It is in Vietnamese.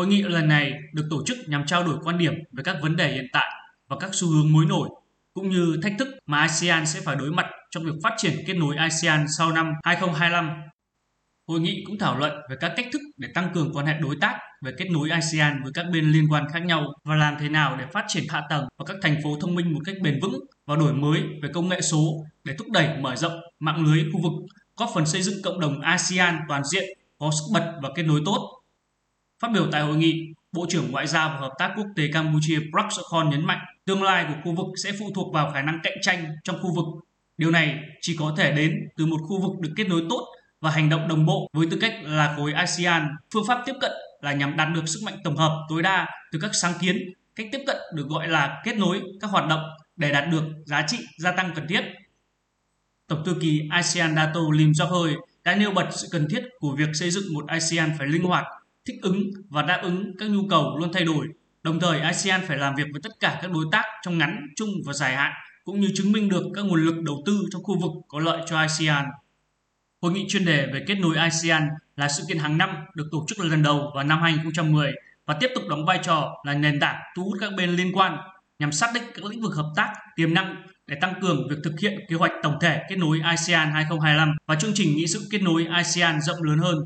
Hội nghị lần này được tổ chức nhằm trao đổi quan điểm về các vấn đề hiện tại và các xu hướng mới nổi, cũng như thách thức mà ASEAN sẽ phải đối mặt trong việc phát triển kết nối ASEAN sau năm 2025. Hội nghị cũng thảo luận về các cách thức để tăng cường quan hệ đối tác về kết nối ASEAN với các bên liên quan khác nhau và làm thế nào để phát triển hạ tầng và các thành phố thông minh một cách bền vững và đổi mới về công nghệ số để thúc đẩy mở rộng mạng lưới khu vực, góp phần xây dựng cộng đồng ASEAN toàn diện có sức bật và kết nối tốt. Phát biểu tại hội nghị, Bộ trưởng Ngoại giao và Hợp tác Quốc tế Campuchia Prak Sokhon nhấn mạnh tương lai của khu vực sẽ phụ thuộc vào khả năng cạnh tranh trong khu vực. Điều này chỉ có thể đến từ một khu vực được kết nối tốt và hành động đồng bộ với tư cách là khối ASEAN. Phương pháp tiếp cận là nhằm đạt được sức mạnh tổng hợp tối đa từ các sáng kiến, cách tiếp cận được gọi là kết nối các hoạt động để đạt được giá trị gia tăng cần thiết. Tổng thư ký ASEAN Dato Lim Jock Hoi đã nêu bật sự cần thiết của việc xây dựng một ASEAN phải linh hoạt, thích ứng và đáp ứng các nhu cầu luôn thay đổi. Đồng thời ASEAN phải làm việc với tất cả các đối tác trong ngắn, chung và dài hạn cũng như chứng minh được các nguồn lực đầu tư trong khu vực có lợi cho ASEAN. Hội nghị chuyên đề về kết nối ASEAN là sự kiện hàng năm được tổ chức lần đầu vào năm 2010 và tiếp tục đóng vai trò là nền tảng thu hút các bên liên quan nhằm xác định các lĩnh vực hợp tác tiềm năng để tăng cường việc thực hiện kế hoạch tổng thể kết nối ASEAN 2025 và chương trình nghị sự kết nối ASEAN rộng lớn hơn